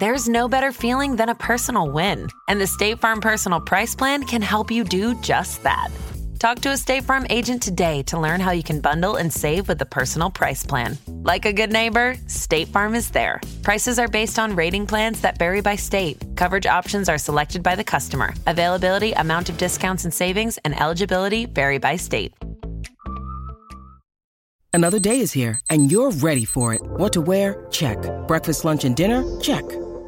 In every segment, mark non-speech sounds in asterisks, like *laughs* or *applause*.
There's no better feeling than a personal win. And the State Farm Personal Price Plan can help you do just that. Talk to a State Farm agent today to learn how you can bundle and save with the Personal Price Plan. Like a good neighbor, State Farm is there. Prices are based on rating plans that vary by state. Coverage options are selected by the customer. Availability, amount of discounts and savings, and eligibility vary by state. Another day is here, and you're ready for it. What to wear? Check. Breakfast, lunch, and dinner? Check.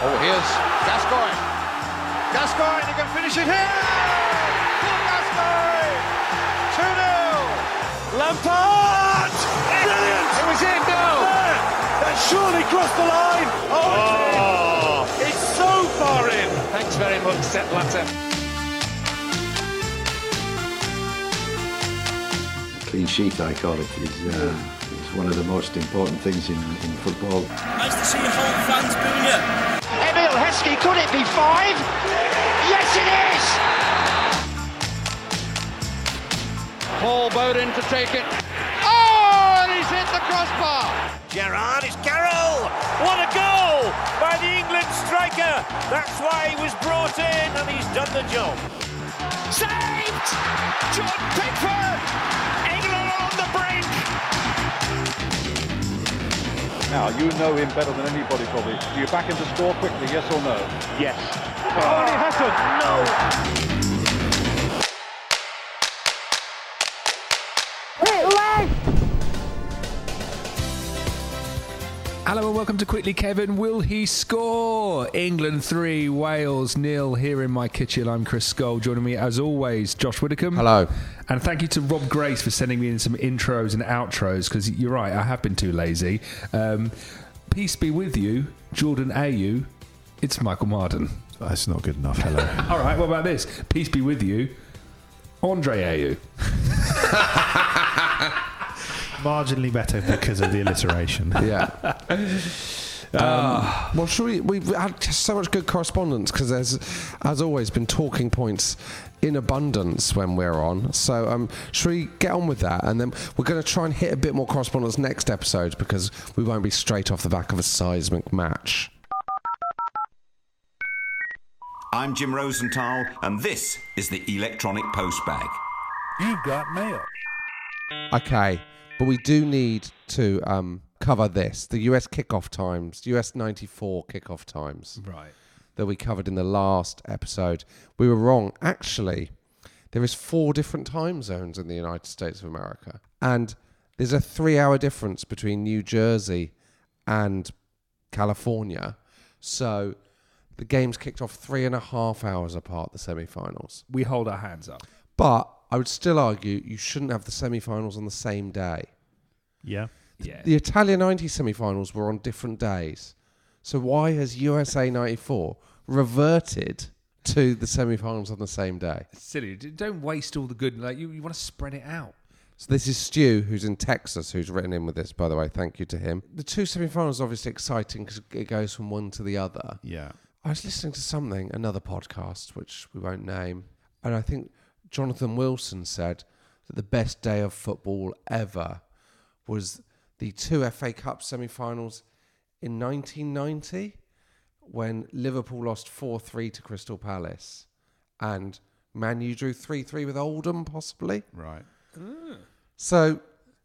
Oh, here's Gascoigne. Gascoigne, he can finish it here! Paul Gascoigne! 2 0! Lampard! Brilliant! It was in, no! That surely crossed the line! Oh, it's, it's so far in! Thanks very much, Sepp Blatter. clean sheet, I call it, is, uh, is one of the most important things in, in football. Nice to see home fans booing you. Emile Heskey, could it be five? Yes, it is! Paul Bowden to take it. Oh, and he's hit the crossbar! Gerrard, it's Carroll! What a goal by the England striker! That's why he was brought in and he's done the job. Saved! Jordan Pickford! England on the brink! Now, you know him better than anybody probably. Do you back him to score quickly, yes or no? Yes. Oh, he hasn't! No! Hello and welcome to Quickly Kevin. Will he score? England 3, Wales nil. Here in my kitchen, I'm Chris Scull. Joining me as always, Josh Widdicombe. Hello. And thank you to Rob Grace for sending me in some intros and outros because you're right, I have been too lazy. Um, peace be with you, Jordan Ayew. It's Michael Marden. That's not good enough. Hello. *laughs* All right, what about this? Peace be with you, Andre Ayew. *laughs* *laughs* Marginally better because of the alliteration. Yeah. *laughs* Um, well, should we? We've had so much good correspondence because there's, as always, been talking points in abundance when we're on. So, um, should we get on with that? And then we're going to try and hit a bit more correspondence next episode because we won't be straight off the back of a seismic match. I'm Jim Rosenthal, and this is the Electronic Postbag. You've got mail. Okay, but we do need to um, cover this: the US kickoff times, US '94 kickoff times. Right. that we covered in the last episode. We were wrong. Actually, there is four different time zones in the United States of America, and there's a three-hour difference between New Jersey and California. So the games kicked off three and a half hours apart. The semi-finals. We hold our hands up. But I would still argue you shouldn't have the semi-finals on the same day. Yeah. Yeah. The Italia 90 semi-finals were on different days. So why has USA 94 reverted to the semi-finals on the same day? Silly. Don't waste all the good. Like you, you want to spread it out. So this is Stu, who's in Texas, who's written in with this, by the way. Thank you to him. The two semi-finals are obviously exciting because it goes from one to the other. Yeah. I was listening to something, another podcast, which we won't name, and I think Jonathan Wilson said that the best day of football ever was the two FA Cup semi-finals in 1990 when Liverpool lost 4-3 to Crystal Palace and Man U drew 3-3 with Oldham possibly. Right. So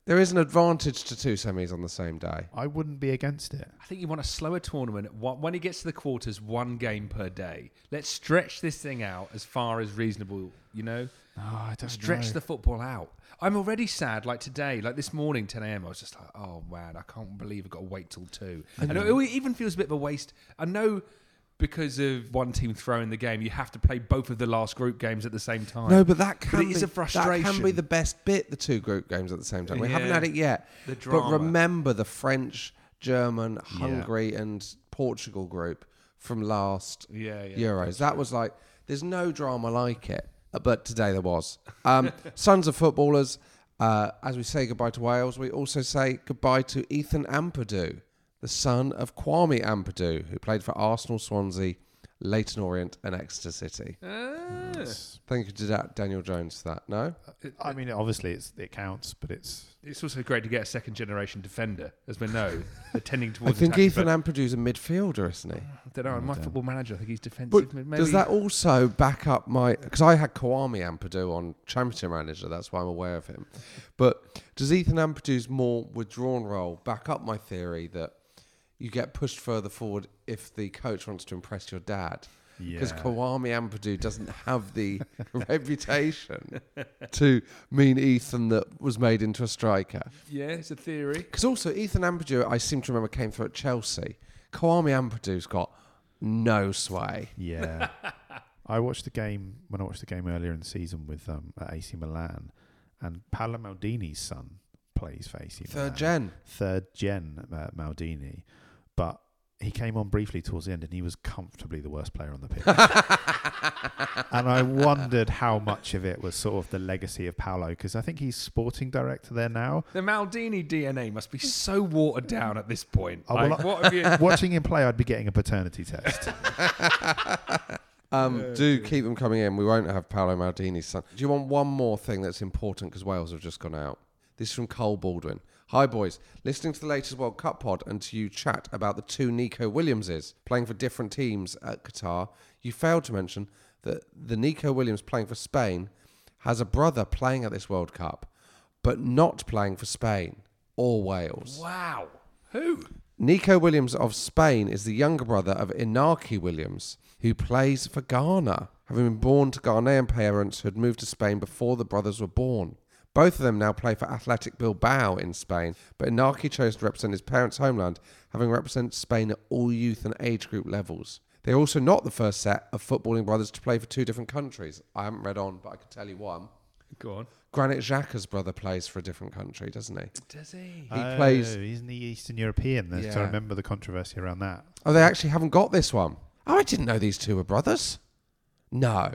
there is an advantage to two semis on the same day. I wouldn't be against it. I think you want a slower tournament. When it gets to the quarters, one game per day. Let's stretch this thing out as far as reasonable. You know, ah, I don't stretch know. the football out. I'm already sad. Like today, like this morning, 10 a.m. I was just like, oh man, I can't believe I've got to wait till two. I And it even feels a bit of a waste. I know because of one team throwing the game, you have to play both of the last group games at the same time. No, but that can it be is a frustration. That can be the best bit. The two group games at the same time. We haven't had it yet. The But remember the French, German, Hungary, and Portugal group from last Yeah, yeah, Euros. That was like there's no drama like it. But today there was. Um, *laughs* sons of footballers. Uh, as we say goodbye to Wales, we also say goodbye to Ethan Ampadu, the son of Kwame Ampadu, who played for Arsenal, Swansea, Leyton Orient, and Exeter City. Ah. Thank you to Da- Daniel Jones for that. No? I mean, obviously it's it counts, but it's It's also great to get a second generation defender, as we know, *laughs* they're tending I towards. think attacking, Ethan but- Ampadu's a midfielder, isn't he? I don't know. My football manager, I think he's defensive. But maybe. does that also back up my? Because I had Kwame Ampadu on Championship Manager, that's why I'm aware of him. But does Ethan Ampadu's more withdrawn role back up my theory that you get pushed further forward if the coach wants to impress your dad? Because Yeah. Kwame Ampadu doesn't *laughs* have the reputation to mean Ethan that was made into a striker. Yeah, it's a theory. Because also Ethan Ampadu, I seem to remember, came through at Chelsea. Kwame Ampadu's got no sway. yeah. *laughs* I watched the game when I watched the game earlier in the season with um, at AC Milan, and Paolo Maldini's son plays for AC Third Milan. gen. third gen uh, Maldini, but he came on briefly towards the end, and he was comfortably the worst player on the pitch. *laughs* and I wondered how much of it was sort of the legacy of Paolo, because I think he's sporting director there now. The Maldini DNA must be so watered down at this point. Oh, well, Like, I- what have you? *laughs* Watching him play, I'd be getting a paternity test. *laughs* Um, do keep them coming in. We won't have Paolo Maldini's son. Do you want one more thing that's important because Wales have just gone out? This is from Cole Baldwin. Hi, boys. Listening to the latest World Cup pod and to you chat about the two Nico Williamses playing for different teams at Qatar, you failed to mention that the Nico Williams playing for Spain has a brother playing at this World Cup, but not playing for Spain or Wales. Wow. Who? Nico Williams of Spain is the younger brother of Inaki Williams, who plays for Ghana, having been born to Ghanaian parents who had moved to Spain before the brothers were born. Both of them now play for Athletic Bilbao in Spain, but Inaki chose to represent his parents' homeland, having represented Spain at all youth and age group levels. They're also not the first set of footballing brothers to play for two different countries. I haven't read on, but I can tell you one. Go on. Granit Xhaka's brother plays for a different country, doesn't he? Does he? He Oh, plays. He's the Eastern European. There's Yeah. to remember the controversy around that. Oh, they actually haven't got this one. Oh, I didn't know these two were brothers. No.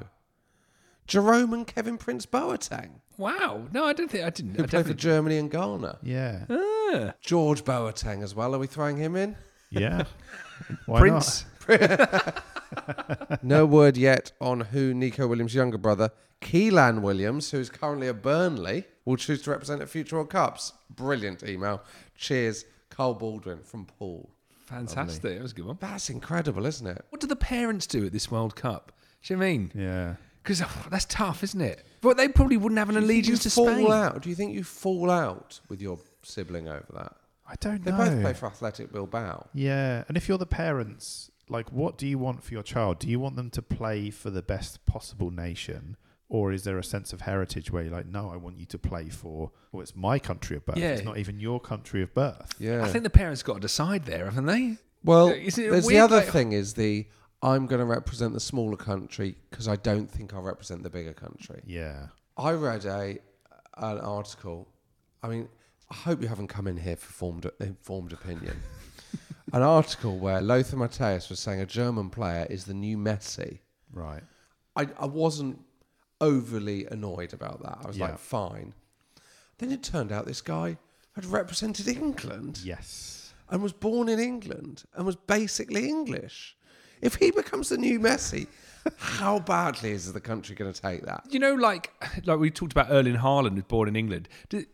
Jerome and Kevin Prince Boateng, Wow. No, I don't think I didn't. who I play for Germany and Ghana. Yeah. Ah. George Boateng as well. Are we throwing him in? Yeah. *laughs* Why Prince. *laughs* no word yet on who Nico Williams' younger brother, Keelan Williams, who's currently at Burnley, will choose to represent at future World Cups. Brilliant email. Cheers, Carl Baldwin from Paul. Fantastic. That was a good one. That's incredible, isn't it? What do the parents do at this World Cup? Do you know what I mean? Yeah. Because that's tough, isn't it? But they probably wouldn't have an Do you think allegiance to fall Spain. out? Do you think you fall out with your sibling over that? I don't They know. both play for Athletic Bilbao. Yeah, and if you're the parents, like, what do you want for your child? Do you want them to play for the best possible nation, or is there a sense of heritage where you're like, no, I want you to play for, well, it's my country of birth. Yeah. It's not even your country of birth. Yeah. I think the parents got to decide there, haven't they? well, Isn't it there's the weird, other like- thing is the I'm going to represent the smaller country because I don't think I'll represent the bigger country. Yeah. I read a an article. I mean, I hope you haven't come in here for formed informed opinion. *laughs* an article where Lothar Matthäus was saying a German player is the new Messi. Right. I, I wasn't overly annoyed about that. I was Yeah. like, fine. Then it turned out this guy had represented England Yes. and was born in England and was basically English. If he becomes the new Messi, how badly is the country going to take that? You know, like like we talked about, Erling Haaland was born in England.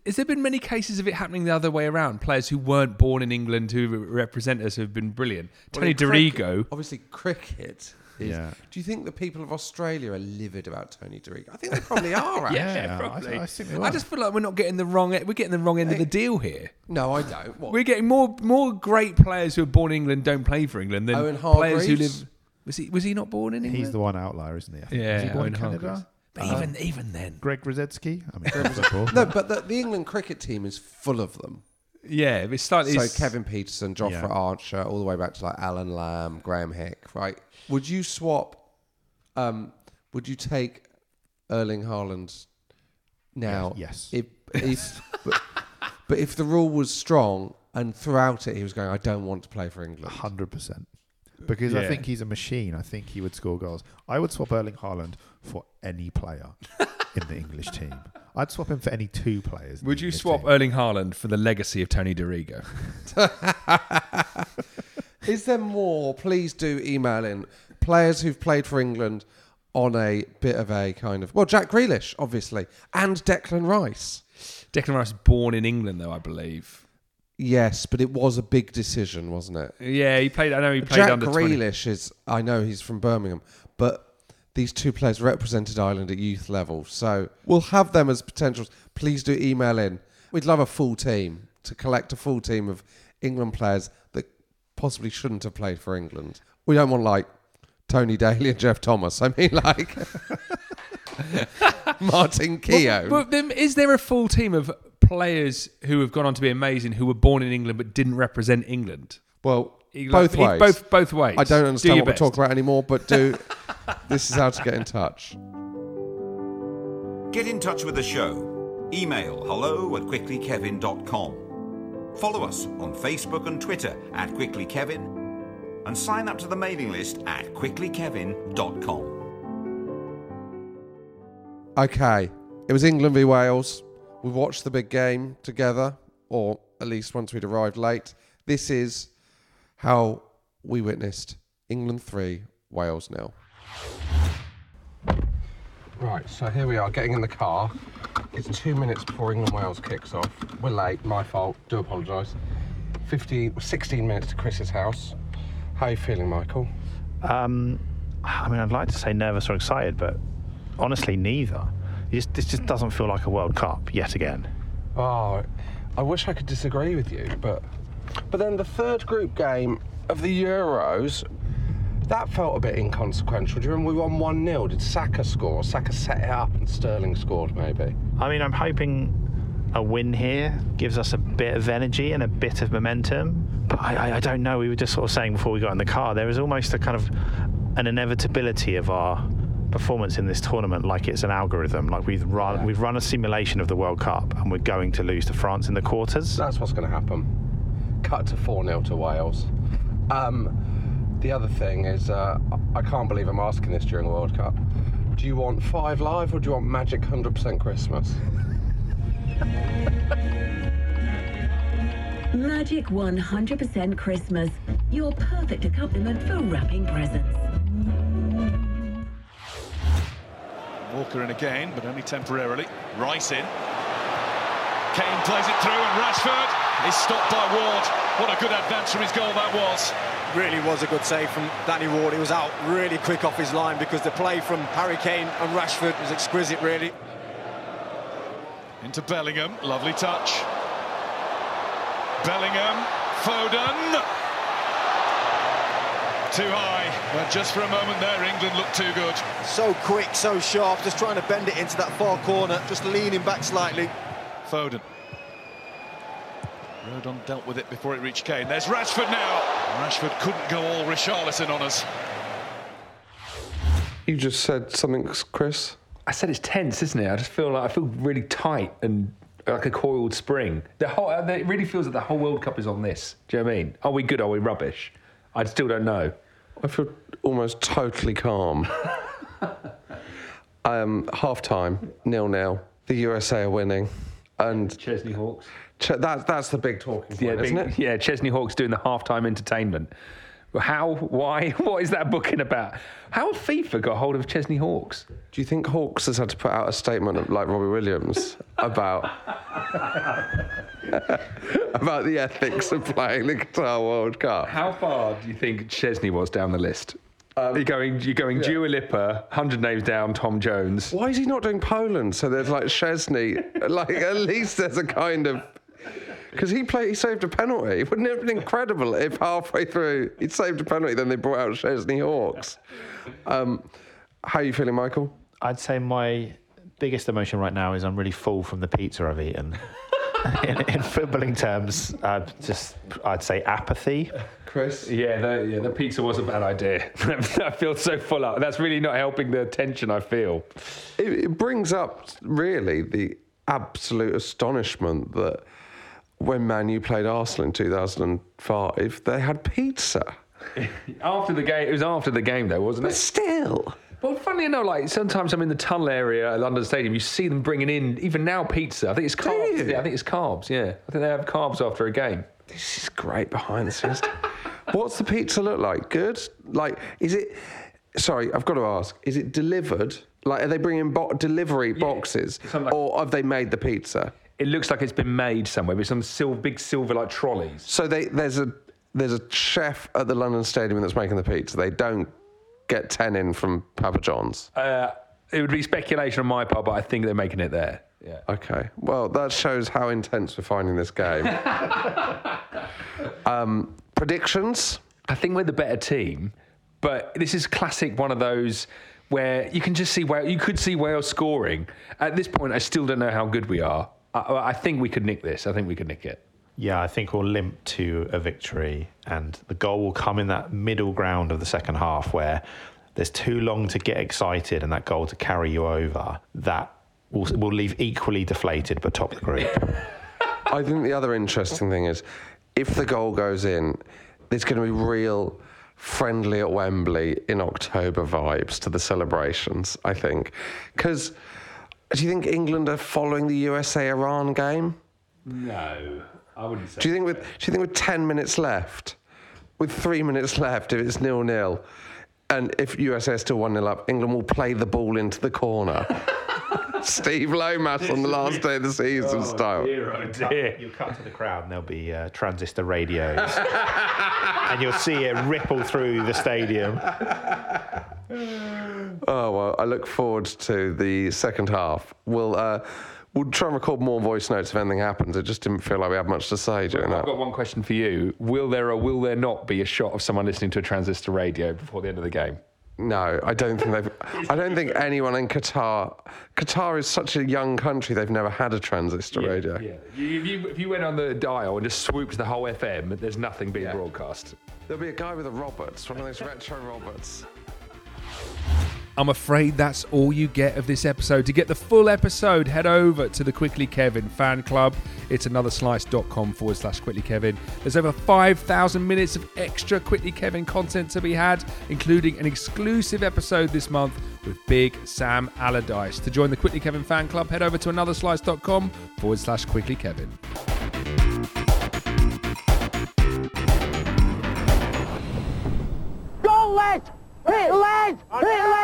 Has there been many cases of it happening the other way around? Players who weren't born in England who represent us who have been brilliant. Well, Tony cricket- Dorigo. Obviously, cricket. Is, Yeah. Do you think the people of Australia are livid about Tony Dorigo? I think they probably are. *laughs* Actually. Yeah, I- probably. I think they I just feel like we're not getting the wrong. We're getting the wrong end of the deal here. No, I don't. What? We're getting more more great players who are born in England don't play for England than Owen players who live. Was he was he not born in England? He's the one outlier, isn't he? I yeah, Was he born in Canada? Hargreaves. But Uh, even even then, Greg Rusedski? I mean, *laughs* no, but the, the England cricket team is full of them. Yeah, it's slightly. So it's- Kevin Pietersen, Jofra Yeah. Archer, all the way back to like Alan Lamb, Graeme Hick, right? Would you swap? Um, would you take Erling Haaland now? Yes. If, if, *laughs* but, but if the rule was strong and throughout it he was going, I don't want to play for England. hundred percent. Because I think he's a machine. I think he would score goals. I would swap Erling Haaland for any player in the English team. I'd swap him for any two players. Would you English swap team. Erling Haaland for the legacy of Tony Dorigo? *laughs* Is there more? Please do email in players who've played for England on a bit of a kind of well, Jack Grealish, obviously, and Declan Rice. Declan Rice born in England, though I believe. Yes, but it was a big decision, wasn't it? Yeah, he played. I know he played Jack under 20. Grealish is. I know he's from Birmingham, but these two players represented Ireland at youth level, so we'll have them as potentials. Please do email in. We'd love a full team to collect a full team of England players that possibly shouldn't have played for England. We don't want like Tony Daley and Geoff Thomas. I mean, like *laughs* Martin Keown. But, but is there a full team of players who have gone on to be amazing who were born in England but didn't represent England? Well, You both like- ways. both- both ways. I don't understand your what we're best. talking about anymore, but do. *laughs* this is how to get in touch. Get in touch with the show. Email hello at quicklykevin.com. Follow us on Facebook and Twitter at quicklykevin and sign up to the mailing list at quicklykevin.com. Okay, it was England v Wales. We watched the big game together, or at least once we'd arrived late. This is how we witnessed England 3, Wales nil. Right, so here we are getting in the car. It's two minutes before England Wales kicks off. We're late, my fault, do apologise. 15, 16 minutes to Chris's house. How are you feeling, Michael? Um, I mean, I'd like to say nervous or excited, but honestly, neither. Just, this just doesn't feel like a World Cup yet again. Oh, I wish I could disagree with you, but but then the third group game of the Euros, that felt a bit inconsequential. Do you remember we won one 0 Did Saka score? Saka set it up and Sterling scored, maybe. I mean, I'm hoping a win here gives us a bit of energy and a bit of momentum. But I, I, I don't know. We were just sort of saying before we got in the car, there is almost a kind of an inevitability of our performance in this tournament, like it's an algorithm. Like we've run, we've run a simulation of the World Cup, and we're going to lose to France in the quarters. That's what's going to happen. Cut to 4 0 to Wales. Um, the other thing is, uh, I can't believe I'm asking this during the World Cup. Do you want five live or do you want magic 100% Christmas? Magic 100% Christmas. Your perfect accompaniment for wrapping presents. Walker in again, but only temporarily. Rice in. Kane plays it through, and Rashford is stopped by Ward. What a good advance from his goal that was. Really was a good save from Danny Ward. He was out really quick off his line because the play from Harry Kane and Rashford was exquisite, really. Into Bellingham, lovely touch. Bellingham, Foden. Too high, but just for a moment there, England looked too good. So quick, so sharp, just trying to bend it into that far corner, just leaning back slightly. Foden. Rodon dealt with it before it reached Kane. There's Rashford now. Rashford couldn't go all Richarlison on us. You just said something, Chris? I said it's tense, isn't it? I just feel like I feel really tight and like a coiled spring. The whole it really feels that the whole World Cup is on this. Do you know what I mean? Are we good? Are we rubbish? I still don't know. I feel almost totally calm. *laughs* um, half time, nil nil. The USA are winning. And Chesney Hawks. That, that's the big talking point, Yeah, isn't it? yeah. Chesney Hawks doing the halftime entertainment. How? Why? *laughs* What is that booking about? How have FIFA got hold of Chesney Hawks? Do you think Hawks has had to put out a statement like Robbie Williams *laughs* about *laughs* about the ethics of playing the Qatar World Cup? How far do you think Chesney was down the list? Um, you're going, you're going yeah. Dua Lipa, 100 names down, Tom Jones. Why is he not doing Poland? So there's like Chesney, like at least there's a kind of because he played, he saved a penalty. Wouldn't it have been incredible if halfway through he'd saved a penalty, then they brought out Chesney Hawks? Um, how are you feeling, Michael? I'd say my biggest emotion right now is I'm really full from the pizza I've eaten. *laughs* in, in footballing terms, uh, just I'd say apathy. Chris? Yeah, the, yeah, the pizza was a bad idea. *laughs* I feel so full up. That's really not helping the tension I feel. It, it brings up really the absolute astonishment that when Man U played Arsenal in 2005, they had pizza. *laughs* after the game, it was after the game though, wasn't it? But still. Well, funny enough, like sometimes I'm in the tunnel area at London Stadium. You see them bringing in even now pizza. I think it's carbs. Yeah, I think it's carbs. Yeah, I think they have carbs after a game. This is great behind the scenes. *laughs* What's the pizza look like? Good? Like, is it? Sorry, I've got to ask. Is it delivered? Like, are they bringing bo- delivery boxes, or have they made the pizza? It looks like it's been made somewhere with some sil- big silver like trolleys. So they there's a there's a chef at the London Stadium that's making the pizza. They don't get ten in from Papa John's. Uh, it would be speculation on my part, but I think they're making it there. Yeah. Okay. Well, that shows how intense we're finding this game. *laughs* um, predictions? I think we're the better team, but this is classic one of those where you can just see Wales. You could see Wales scoring. At this point, I still don't know how good we are. I, I think we could nick this. I think we could nick it. Yeah, I think we'll limp to a victory, and the goal will come in that middle ground of the second half where there's too long to get excited and that goal to carry you over. That will, will leave equally deflated but top the group. *laughs* I think the other interesting thing is if the goal goes in, there's going to be real friendly at Wembley in October vibes to the celebrations, I think. Because do you think England are following the USA Iran game? No, I wouldn't say. Do you think with do you think with ten minutes left, with three minutes left, if it's nil nil, and if USA is still one 0 up, England will play the ball into the corner. *laughs* Steve Lomas on the last day of the season style. Dear, oh dear. You'll cut to the crowd and there'll be uh, transistor radios. *laughs* and you'll see it ripple through the stadium. Oh well, I look forward to the second half. We'll uh, we'll try and record more voice notes if anything happens. It just didn't feel like we had much to say during I've that. got one question for you. Will there or will there not be a shot of someone listening to a transistor radio before the end of the game? No, I don't think they've. I don't think anyone in Qatar. Qatar is such a young country; they've never had a transistor radio. Yeah. You, if, you, if you went on the dial and just swooped the whole FM, there's nothing being broadcast. There'll be a guy with a Roberts, one of those retro Roberts. I'm afraid that's all you get of this episode. To get the full episode, head over to the Quickly Kevin fan club. It's anotherslice.com forward slash Quickly Kevin. There's over 5,000 minutes of extra Quickly Kevin content to be had, including an exclusive episode this month with Big Sam Allardyce. To join the Quickly Kevin fan club, head over to anotherslice.com forward slash Quickly Kevin. Go, lads! Hit, lads! Hit, lads!